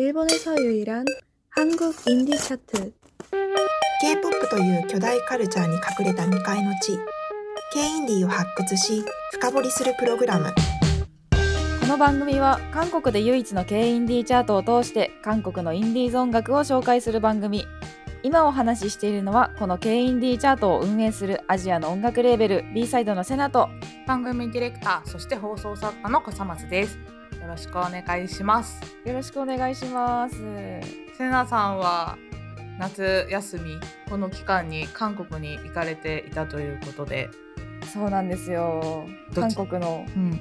일본에서 유일한 한국 인디 차트. K-POP という巨大カルチャーに隠れた未開の地 K インディーを発掘し深掘りするプログラムこの番組は韓国で唯一の K インディーチャートを通して韓国のインディーズ音楽を紹介する番組今お話ししているのはこの K インディーチャートを運営するアジアの音楽レーベル B サイドのセナと番組ディレクターそして放送作家の笠松です よろしくお願いします。よろしくお願いします。セナさんは夏休みこの期間に韓国に行かれていたということで、そうなんですよ。韓国のうん、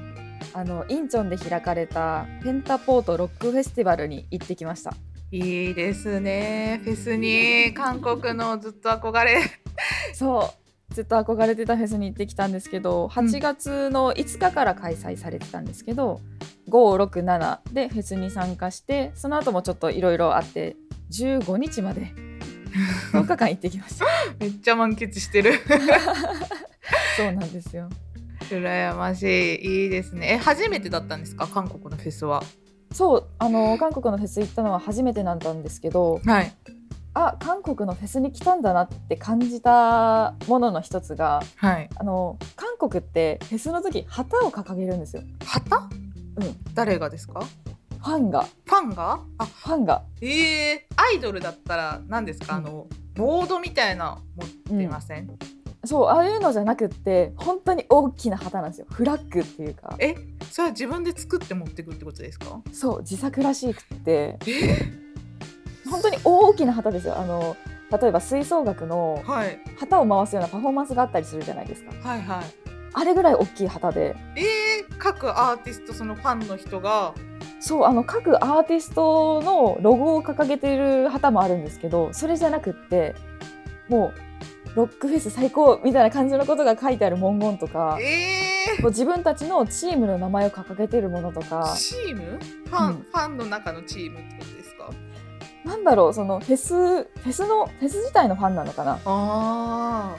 あのインチョンで開かれたペンタポートロックフェスティバルに行ってきました。いいですね。フェスに韓国のずっと憧れ。そう。ずっと憧れてたフェスに行ってきたんですけど8月の5日から開催されてたんですけど、567でフェスに参加してその後もちょっといろいろあって15日まで 10日間行ってきました。めっちゃ満喫してる。そうなんですよ。羨ましい。いいですね。え初めてだったんですか？韓国のフェスは。そうあの韓国のフェス行ったのは初めてだったんですけどはい。あ韓国のフェスに来たんだなって感じたものの一つがはい。あの韓国ってフェスの時旗を掲げるんですよ。旗？うん。誰がですか？ファンが。ファンが？あ。ファンが。えー、アイドルだったら何ですか、うん。あのボードみたいなの持ってません、そうああいうのじゃなくって本当に大きな旗なんですよ。フラッグっていうか。え？それは自分で作って持ってくってことですか？そう自作らしくって。え？本当に大きな旗ですよ。あの例えば吹奏楽のはい。旗を回すようなパフォーマンスがあったりするじゃないですか。はいはいあれぐらい大きい旗で。えー、各アーティストそのファンの人が。そうあの各アーティストのロゴを掲げてる旗もあるんですけどそれじゃなくってもうロックフェス最高みたいな感じのことが書いてある文言とかえもう自分たちのチームの名前を掲げてるものとー、か。チーム？ファン、うん。ファンの中のチームってことですか？なんだろうそのフェスフェスのフェス自体のファンなのかな。あ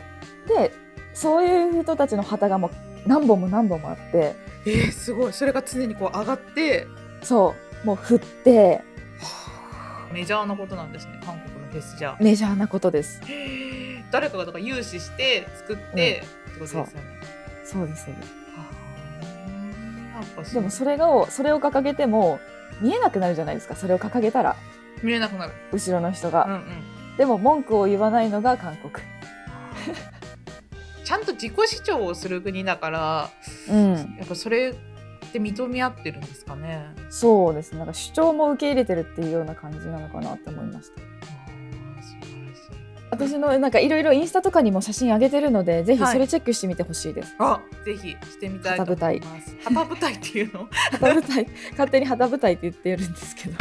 でそういう人たちの旗がもう何本も何本もあってーえー、すごい。それが常にこう上がってそう。もう振って。メジャーなことなんですね。韓国のフェスじゃ。メジャーなことです。誰かがだから融資して作って、ってことですよね。そう。ですそうです。でもそれがそれを掲げても見えなくなるじゃないですか。それを掲げたら。見えなくなる。後ろの人が、うんうん。でも文句を言わないのが韓国ちゃんと自己主張をする国だから、うんやっぱそれって認め合ってるんですかね。そうですねなんか主張も受け入れてるっていうような感じなのかなって思いましたあー素晴らしい。私のなんかいろいろインスタとかにも写真上げてるのでぜひはいそれチェックしてみてほしいです、あ、ぜひしてみたいと思います。旗舞台っていうの？旗舞台勝手に旗舞台って言ってるんですけど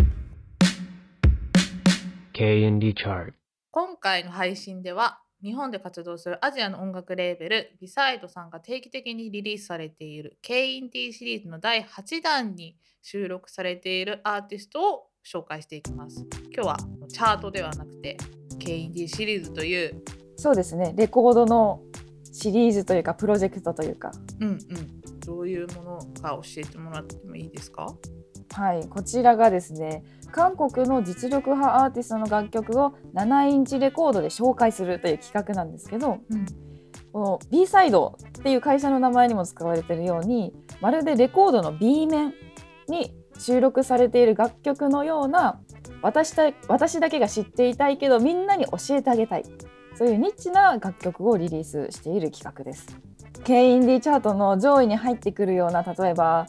KND chart. 今回の配信では日本で活動するアジアの音楽レーベルビサイドさんが定期的にリリースされている K-INT シリーズの第8弾に収録されているアーティストを紹介していきます。今日はチャートではなくて K-INT シリーズという、そうですね。レコードのシリーズというかプロジェクトというか。うんうん、どういうものか教えてもらってもいいですか？はいこちらがですね韓国の実力派アーティストの楽曲を7インチレコードで紹介するという企画なんですけど、うんこの B サイドっていう会社の名前にも使われているようにまるでレコードの B 面に収録されている楽曲のような私た私だけが知っていたいけどみんなに教えてあげたいそういうニッチな楽曲をリリースしている企画です。K インディチャートの上位に入ってくるような例えば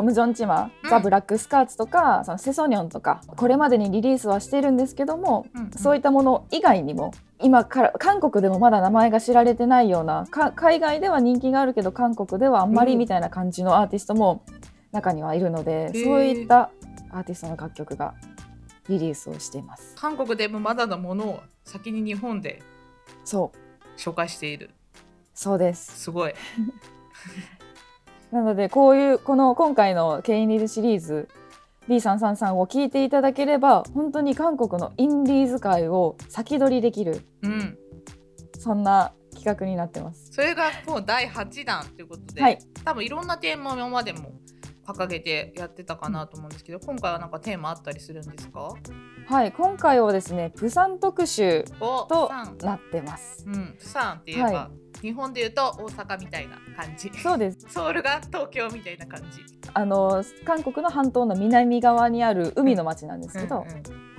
ホムジョンチマ、うんザ・ブラックスカーツとかそのセソニョンとかこれまでにリリースはしてるんですけども、うんうんそういったもの以外にも今から韓国でもまだ名前が知られてないようなか海外では人気があるけど韓国ではあんまりうんみたいな感じのアーティストも中にはいるので、ーそういったアーティストの楽曲がリリースをしています。韓国でもまだのものを先に日本でそう紹介している。そうですすごい。なのでこういうこの今回の K インディーズシリーズ B333 を聞いていただければ本当に韓国のインディーズ界を先取りできるうん。そんな企画になってます。それがもう第8弾ということで、はい、多分いろんなテーマを今までも掲げてやってたかなと思うんですけど今回はなんかテーマあったりするんですか？はい今回はですねプサン特集おとなってます。うん、プサンって言えば、は日本で言うと大阪みたいな感じ。そうです。ソウルが東京みたいな感じ。あの韓国の半島の南側にある海の町なんですけど、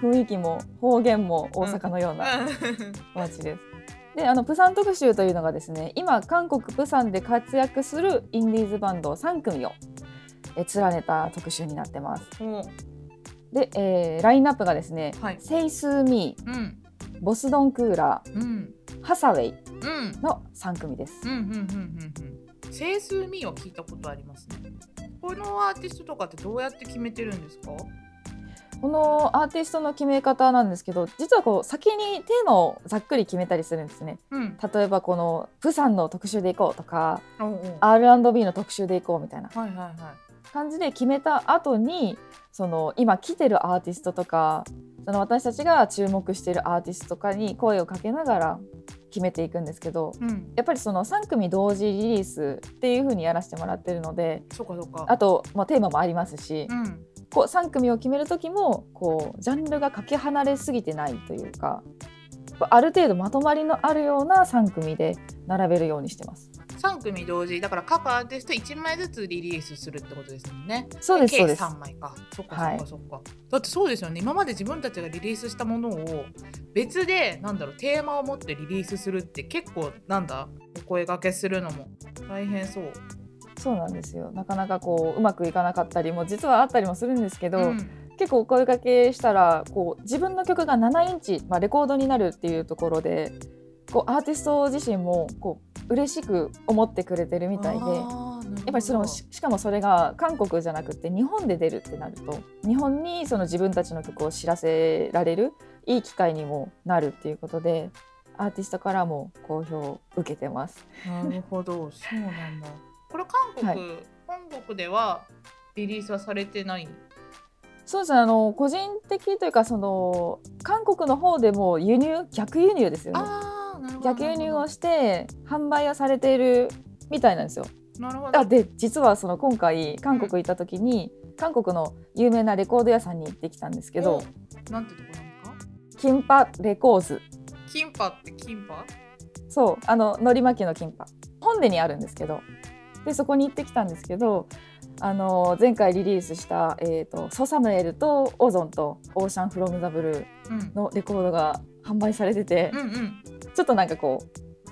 雰囲気も方言も大阪のような町です。であのプサン特集というのがですね今韓国プサンで活躍するインディーズバンド3組をえ連ねた特集になってます。で、えーラインナップがですね、はい。セイスーミうん。ー、ボスドンクーラー、うんハサウェイうん。の3組です。セイスーミーは聞いたことありますね。このアーティストとかってどうやって決めてるんですか？このアーティストの決め方なんですけど実はこう先にテーマをざっくり決めたりするんですね。うん。例えばこのプサンの特集でいこうとかおうおう。R&B の特集でいこうみたいな感じで決めた後にその今来てるアーティストとかその私たちが注目しているアーティストとかに声をかけながら決めていくんですけどうん。やっぱりその3組同時リリースっていう風にやらせてもらってるのでそうかそうか。あともうテーマもありますしうん。こう3組を決める時もこうジャンルがかけ離れすぎてないというかある程度まとまりのあるような3組で並べるようにしてます。3組同時。だから各アーティスト1枚ずつリリースするってことですもんね。計そうですそうです。3枚か。そっかそはい。っかそっか、だってそうですよね。今まで自分たちがリリースしたものを別でなんだろうテーマを持ってリリースするって結構なんだお声掛けするのも。大変そう。そうなんですよ。なかなかこううまくいかなかったりも実はあったりもするんですけど、うん。結構お声掛けしたらこう自分の曲が7インチ、まあ、レコードになるっていうところでこうアーティスト自身もこう嬉しく思ってくれてるみたいで。やっぱりそのししかもそれが韓国じゃなくて日本で出るってなると日本にその自分たちの曲を知らせられるいい機会にもなるっていうことでアーティストからも好評を受けてます。なるほど そうなんだこれ韓国、本国ではリリースはされてない？そうですねあの個人的というかその韓国の方でも輸入逆輸入ですよね。逆輸入をして販売はされているみたいなんですよ。なるほどあで実はその今回韓国行った時に、韓国の有名なレコード屋さんに行ってきたんですけどおなんてとこなんですか？キンパレコーズ。キンパってキンパ？そうあののり巻きのキンパ。本殿にあるんですけどでそこに行ってきたんですけどあの前回リリースした、えーと「ソサムエル」と「オゾン」と「オーシャン・フロム・ザ・ブルーうん」のレコードが販売されてて、うんうんちょっとなんかこ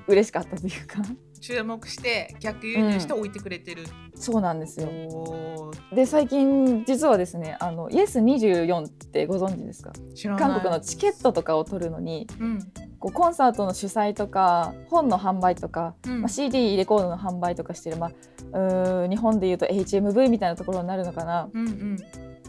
う嬉しかったというか。注目して逆輸入して置いてくれてる、そうなんですよ。で最近実はですねあのイエス24ってご存知ですか？韓国のチケットとかを取るのにうん。こうコンサートの主催とか本の販売とか、うん。まあ、CD レコードの販売とかしてる、まあ、う日本でいうと HMV みたいなところになるのかな。うんうん。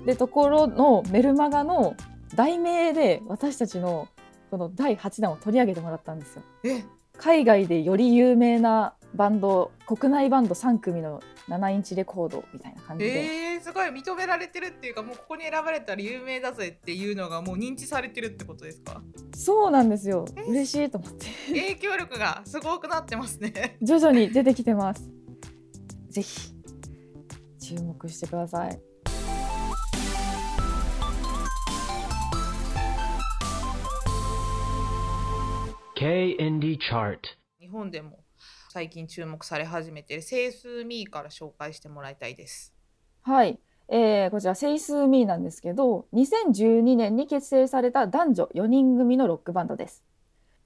でところのメルマガの題名で私たちのこの第8弾を取り上げてもらったんですよ。え？海外でより有名なバンド国内バンド3組の7インチレコードみたいな感じで、えー、すごい認められてるっていうかもうここに選ばれたら有名だぜっていうのがもう認知されてるってことですか？そうなんですよ。嬉しいと思って。影響力がすごくなってますね。徐々に出てきてます。ぜひ注目してください K Indie Chart. 日本でも最近注目され始めているセースーミーから紹介してもらいたいです。はい、えーこちら「セイスーミーなんですけど2012年に結成された男女4人組のロックバンドです。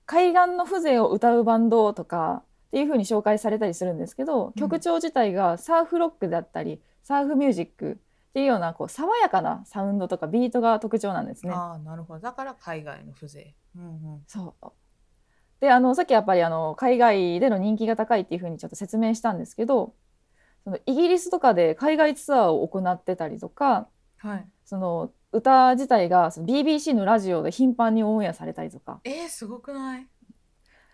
海岸の風情を歌うバンドとかっていう風に紹介されたりするんですけど、うん。曲調自体がサーフロックだったりサーフミュージックっていうようなこう爽やかなサウンドとかビートが特徴なんですね。ああなるほど。だから海外の風情。うんうん。そうであのさっきやっぱりあの海外での人気が高いっていうふうにちょっと説明したんですけどそのイギリスとかで海外ツアーを行ってたりとかはい。その歌自体がその BBC のラジオで頻繁にオンエアされたりとか。えー、すごくない？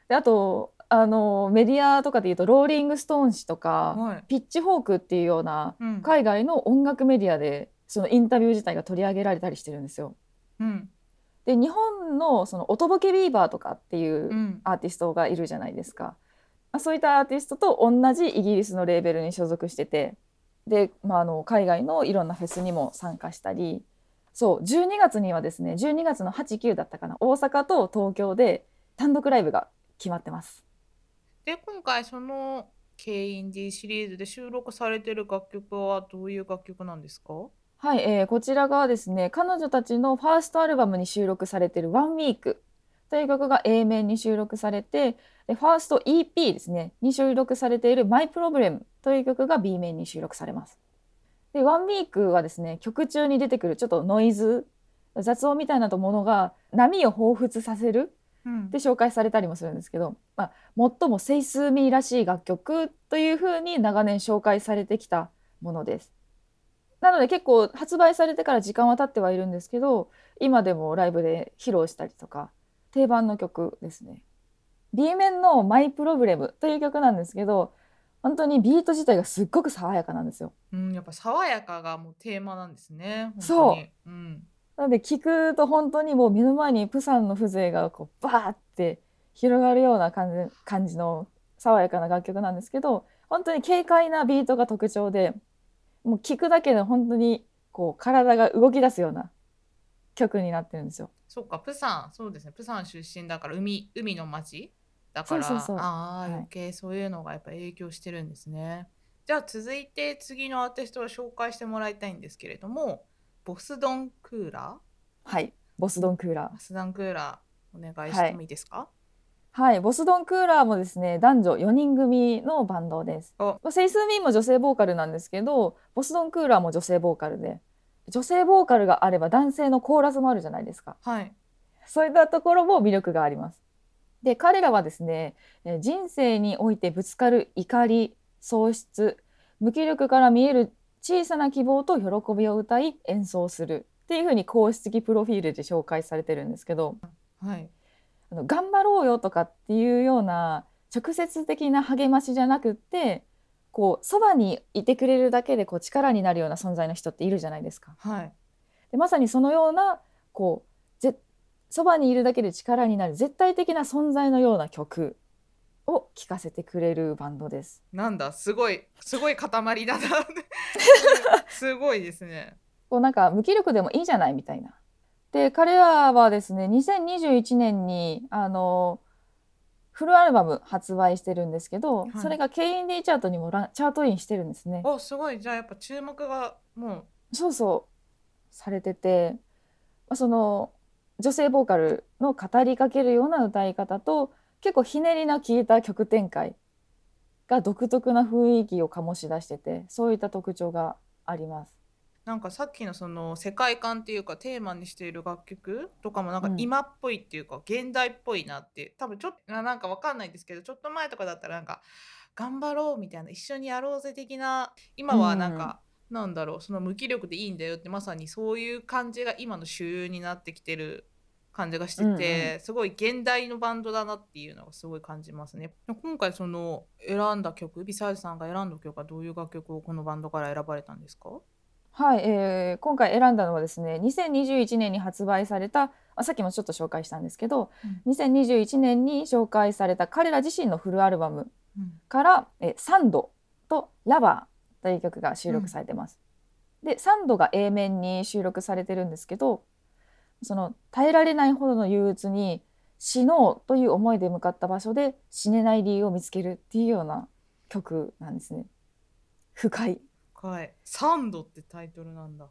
であとあのメディアとかでいうとローリング・ストーン誌とか、はい。ピッチホークっていうようなうん。海外の音楽メディアでそのインタビュー自体が取り上げられたりしてるんですよ。うんで日本のその音ボケビーバーとかっていううんアーティストがいるじゃないですか。まあそういったアーティストと同じイギリスのレーベルに所属しててで、まあ、あの海外のいろんなフェスにも参加したりそう12月にはですね12月の89だったかな大阪と東京で単独ライブが決まってます。で今回その K インディーシリーズで収録されてる楽曲はどういう楽曲なんですか？はい、えーこちらがですね彼女たちのファーストアルバムに収録されている「One Week」という曲が A 面に収録されてでファースト EP ですねに収録されている「My Problem」という曲が B 面に収録されます。で「One Week」はですね曲中に出てくるちょっとノイズ雑音みたいなものが波を彷彿させるうんで紹介されたりもするんですけど、まあ、最もセイスーミーらしい楽曲というふうに長年紹介されてきたものです。なので結構発売されてから時間は経ってはいるんですけど今でもライブで披露したりとか定番の曲ですね。B 面の「マイ・プロブレム」という曲なんですけど本当にビート自体がすっごく爽やかなんですよ。うん、やっぱ爽やかがもうテーマなんですね。そううん。なので聞くと本当にもう目の前にプサンの風情がこうバーって広がるような感じ感じの爽やかな楽曲なんですけど本当に軽快なビートが特徴でもう聞くだけで本当にこう体が動き出すような曲になってるんですよ。そっか、プサン、そうですね。プサン出身だから海海の町だから、そうそうああ、はい余計そういうのがやっぱ影響してるんですね。じゃあ続いて次のアーティストを紹介してもらいたいんですけれども、ボスドンクーラはいボスドンクーラーー、ボスドンクーラーお願いしてもいいですか？はいボスドンクーラーもですね男女4人組のバンドです。おまあセイスーミーも女性ボーカルなんですけどボスドンクーラーも女性ボーカルで女性ボーカルがあれば男性のコーラスもあるじゃないですか。はい。そういったところも魅力があります。で彼らはですねえー人生においてぶつかる怒り喪失無気力から見える小さな希望と喜びを歌い演奏するっていうふうに公式的プロフィールで紹介されてるんですけどはい。あの頑張ろうよとかっていうような直接的な励ましじゃなくってこうそばにいてくれるだけでこう力になるような存在の人っているじゃないですか。はい。でまさにそのようなこうぜそばにいるだけで力になる絶対的な存在のような曲を聴かせてくれるバンドです。なんだ、すごいすごい塊だな。すごいですね。こうなんか無気力でもいいじゃないみたいな。で彼らはですね2021年にあのフルアルバム発売してるんですけど、はいそれが K&D チャートにもチャートインしてるんですね。お、すごい。じゃあやっぱ注目がもそうそうされててまあその女性ボーカルの語りかけるような歌い方と結構ひねりの効いた曲展開が独特な雰囲気を醸し出しててそういった特徴があります。なんかさっきのその世界観っていうかテーマにしている楽曲とかもなんかうん。今っぽいっていうか現代っぽいなって多分ちょっとななんかわかんないですけどちょっと前とかだったらなんか頑張ろうみたいな一緒にやろうぜ的な今はなんか、なんだろうその無気力でいいんだよってまさにそういう感じが今の主流になってきてる感じがしてて、うん。すごい現代のバンドだなっていうのがすごい感じますね。今回その選んだ曲ビサイズさんが選んだ曲はどういう楽曲をこのバンドから選ばれたんですか？はい、えー今回選んだのはですね2021年に発売されたあさっきもちょっと紹介したんですけど、2021年に紹介された彼ら自身のフルアルバムうんから「えサンド」と「ラバー」という曲が収録されてます。でサンドが A 面に収録されてるんですけどその耐えられないほどの憂鬱に死のうという思いで向かった場所で死ねない理由を見つけるっていうような曲なんですね。深い、深い。サンドってタイトルなんだ。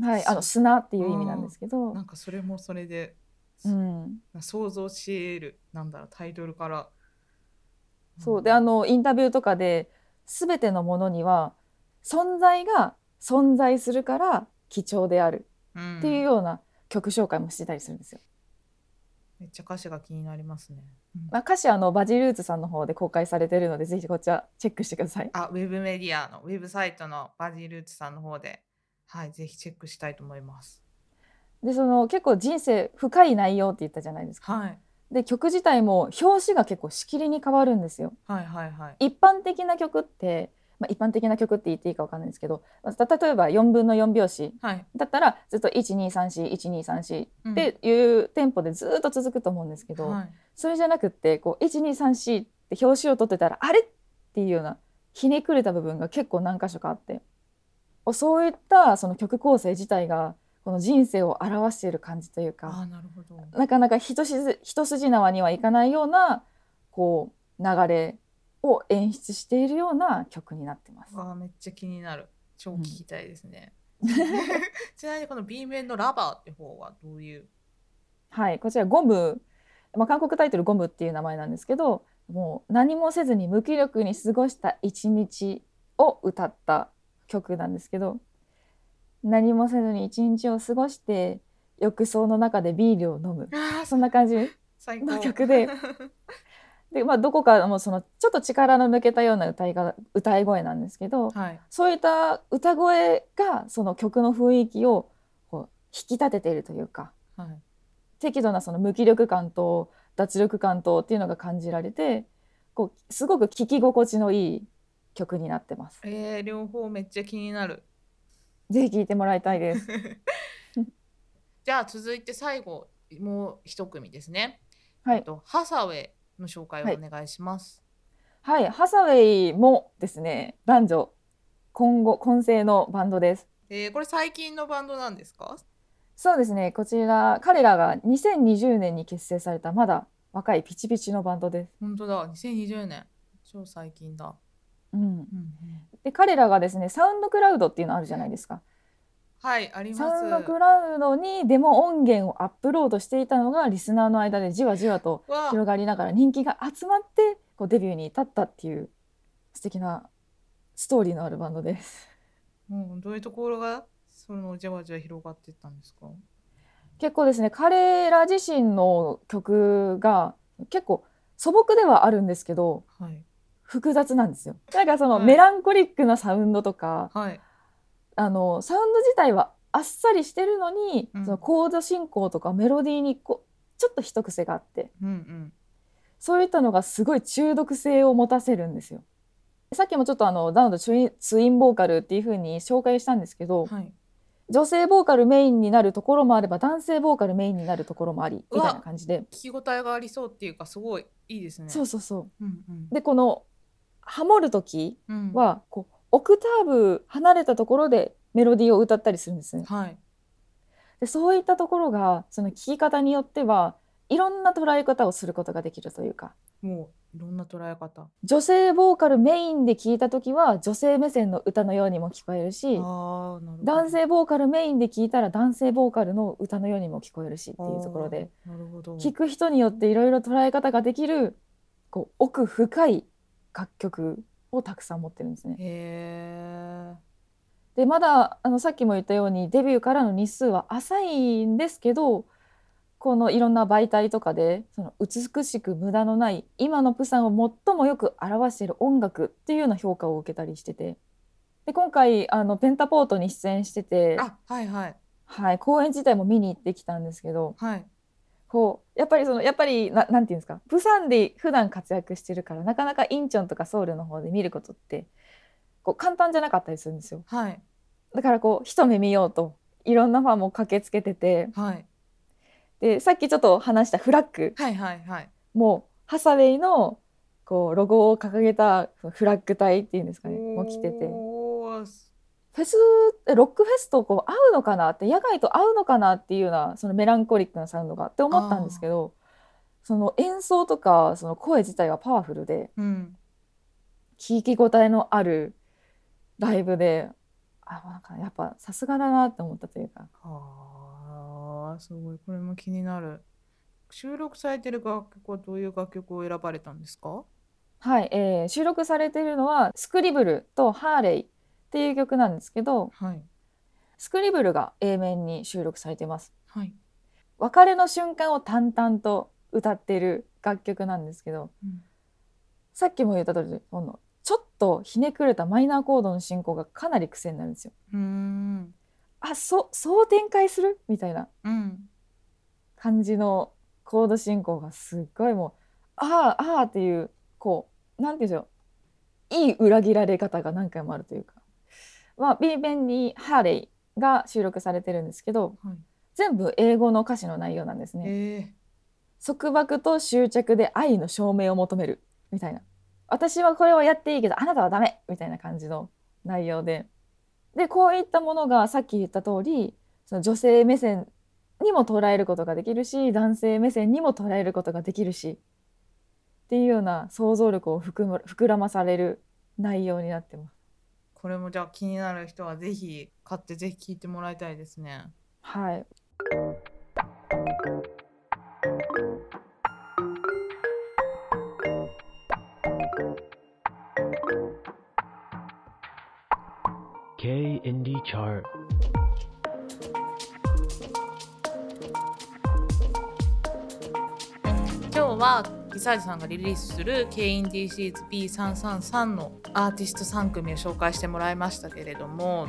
はい、あの砂っていう意味なんですけどなんかそれもそれで、うん、想像し得るなんだろうタイトルから。そうであのインタビューとかで全てのものには存在が存在するから貴重であるうんっていうような曲紹介もしてたりするんですよ。めっちゃ歌詞が気になりますね。うんまあ、歌詞はあのバジルーツさんの方で公開されてるのでぜひこちらチェックしてください。あ、ウェブメディアのウェブサイトのバジルーツさんの方で、はい、ぜひチェックしたいと思います。でその結構人生深い内容って言ったじゃないですか。はい、で曲自体も表紙が結構しきりに変わるんですよ。はい、はい、はい。一般的な曲って、まあ、一般的な曲って言っていいかわかんないんですけどまあ例えば4分の4拍子はい、だったらずっと12341234うん。っていうテンポでずっと続くと思うんですけど、はい、それじゃなくってこう1234って表紙を取ってたらあれっていうようなひねくれた部分が結構何箇所かあってそういったその曲構成自体がこの人生を表している感じというあかーなかなか一筋一筋縄にはいかないようなこう流れを演出しているような曲になってます。わあめっちゃ気になる。超聞きたいですね。ちなみにこの B 面のラバーって方はどういう？はい、こちらゴム、まあ、韓国タイトルゴムっていう名前なんですけどもう何もせずに無気力に過ごした一日を歌った曲なんですけど何もせずに一日を過ごして浴槽の中でビールを飲むあそんな感じ最高の曲で で、まあ、どこかもうそのちょっと力の抜けたような歌いが歌い声なんですけどはい。そういった歌声がその曲の雰囲気をこう引き立てているというかはい。適度なその無気力感と脱力感とっていうのが感じられてこうすごく聴き心地のいい曲になってます。えー、両方めっちゃ気になる。ぜひ聴いてもらいたいです。じゃあ続いて最後もう一組ですね。はい、とハサウェイの紹介をお願いします。はい、ハサウェイもですね男女今後混成のバンドです。えー、これ最近のバンドなんですか？そうですねこちら彼らが2020年に結成されたまだ若いピチピチのバンドです。本当だ。2020年。超最近だ。うん、うんうん、で彼らがですねサウンドクラウドっていうのあるじゃないですか。はいありサます。ウンドクラウドにデモ音源をアップロードしていたのがリスナーの間でじわじわと広がりながら人気が集まってこうデビューに至ったっていう素敵なストーリーのあるバンドです。もうどういうところがそのじわじわ広がっていったんですか？結構ですね彼ら自身の曲が結構素朴ではあるんですけどはい複雑なんですよ。なんかそのはいメランコリックなサウンドとか、はいあのサウンド自体はあっさりしてるのに、うん。そのコード進行とかメロディーにこうちょっと一癖があって。うんそういったのがすごい中毒性を持たせるんですよ。さっきもちょっとあのダウンとツインボーカルっていう風に紹介したんですけど、うんはい。女性ボーカルメインになるところもあれば男性ボーカルメインになるところもありみたいな感じで。聞き応えがありそうっていうかすごいいいですね。そうそうそう。うんうん。でこのハモる時うん。はこうオクターブ離れたところでメロディーを歌ったりするんですね。はいでそういったところがその聴き方によってはいろんな捉え方をすることができるというかもういろんな捉え方。女性ボーカルメインで聴いた時は女性目線の歌のようにも聞こえるし。男性ボーカルメインで聴いたら男性ボーカルの歌のようにも聞こえるしっていうところで。聴く人によっていろいろ捉え方ができるこう奥深い楽曲をたくさん持ってるんですね。でまだあのさっきも言ったようにデビューからの日数は浅いんですけどこのいろんな媒体とかでその美しく無駄のない今のプサンを最もよく表している音楽っていうような評価を受けたりしててで今回あのペンタポートに出演してて、あはいはいはい、公演自体も見に行ってきたんですけどはい。こうやっぱりそのやっぱりななんていうんですかプサンで普段活躍してるからなかなかインチョンとかソウルの方で見ることってこう簡単じゃなかったりするんですよ。はいだからこう一目見ようといろんなファンも駆けつけててはいでさっきちょっと話したフラッグはいはいはい。もハサウェイのこうロゴを掲げたフラッグ隊っていうんですかねもう来ててフェスえロックフェスとこう合うのかなって野外と合うのかなっていうようなそのメランコリックなサウンドがって思ったんですけどその演奏とかその声自体はパワフルでうん。聞き応えのあるライブであなんかやっぱさすがだなって思ったというかはあすごいこれも気になる。収録されてる楽曲はどういう楽曲を選ばれたんですか？はい、えー収録されているのはスクリブルとハーレイっていう曲なんですけどはい。スクリブルが A 面に収録されています。はい。別れの瞬間を淡々と歌っている楽曲なんですけどうん。さっきも言った通りこのちょっとひねくれたマイナーコードの進行がかなり癖になるんですよ。うーん。あそそう展開する？みたいな。うん。感じのコード進行がすっごいもうああああっていうこうなんていうんでしょう。いい裏切られ方が何回もあるというかまあ B 面にハーレイが収録されてるんですけどはい。全部英語の歌詞の内容なんですね。え束縛と執着で愛の証明を求めるみたいな私はこれをやっていいけどあなたはダメみたいな感じの内容ででこういったものがさっき言った通りその女性目線にも捉えることができるし男性目線にも捉えることができるしっていうような想像力を含む膨らまされる内容になってます。これもじゃあ気になる人はぜひ買ってぜひ聞いてもらいたいですね。はい、K Indie Chart. 今日はリサージさんがリリースする K インディーシリーズ B333 のアーティスト3組を紹介してもらいましたけれども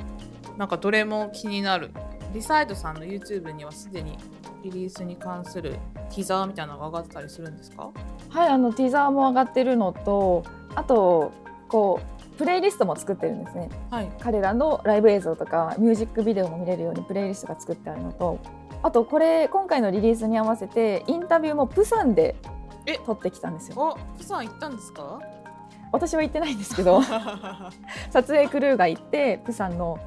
なんかどれも気になる。リサイドさんの YouTube にはすでにリリースに関するティザーみたいなのが上がってたりするんですか？はい、あのティザーも上がってるのとあとこうプレイリストも作ってるんですね。はい。彼らのライブ映像とかミュージックビデオも見れるようにプレイリストが作ってあるのとあとこれ今回のリリースに合わせてインタビューもプサンでえ撮ってきたんですよ。おプサン行ったんですか？私は行ってないんですけど 撮影クルーが行ってプサンの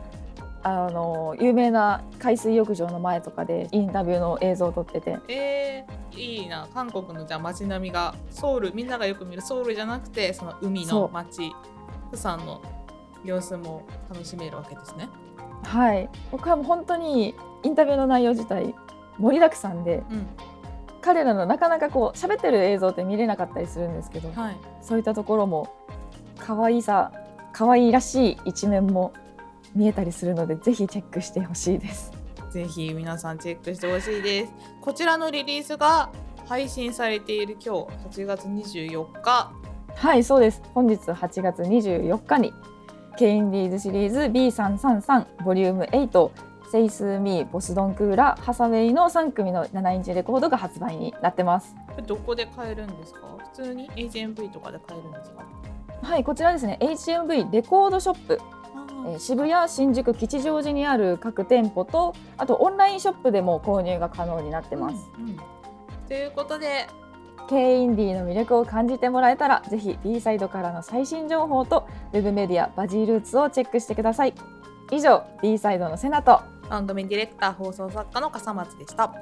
あの有名な海水浴場の前とかでインタビューの映像を撮ってて。えー、いいな。韓国のじゃあ街並みがソウルみんながよく見るソウルじゃなくてその海の街。プサンの様子も楽しめるわけですね。はい。僕はもう本当にインタビューの内容自体盛りだくさんでうん彼らのなかなかこう喋ってる映像って見れなかったりするんですけどはい、そういったところも可愛さ可愛いらしい一面も見えたりするのでぜひチェックしてほしいです。ぜひ皆さんチェックしてほしいです。こちらのリリースが配信されている今日8月24日はいそうです本日8月24日に K インディーズシリーズ B333 ボリューム8セイスーミーボスドンクーラハサウェイの3組の7インチレコードが発売になってます。どこで買えるんですか？普通に HMV とかで買えるんですか？はいこちらですね。HMV レコードショップ。えー渋谷新宿吉祥寺にある各店舗とあとオンラインショップでも購入が可能になってます、うんうん。ということで K インディーの魅力を感じてもらえたらぜひ B サイドからの最新情報とウェブメディアバジールーツをチェックしてください。以上 B サイドのセナと番組ディレクター放送作家の笠松でした。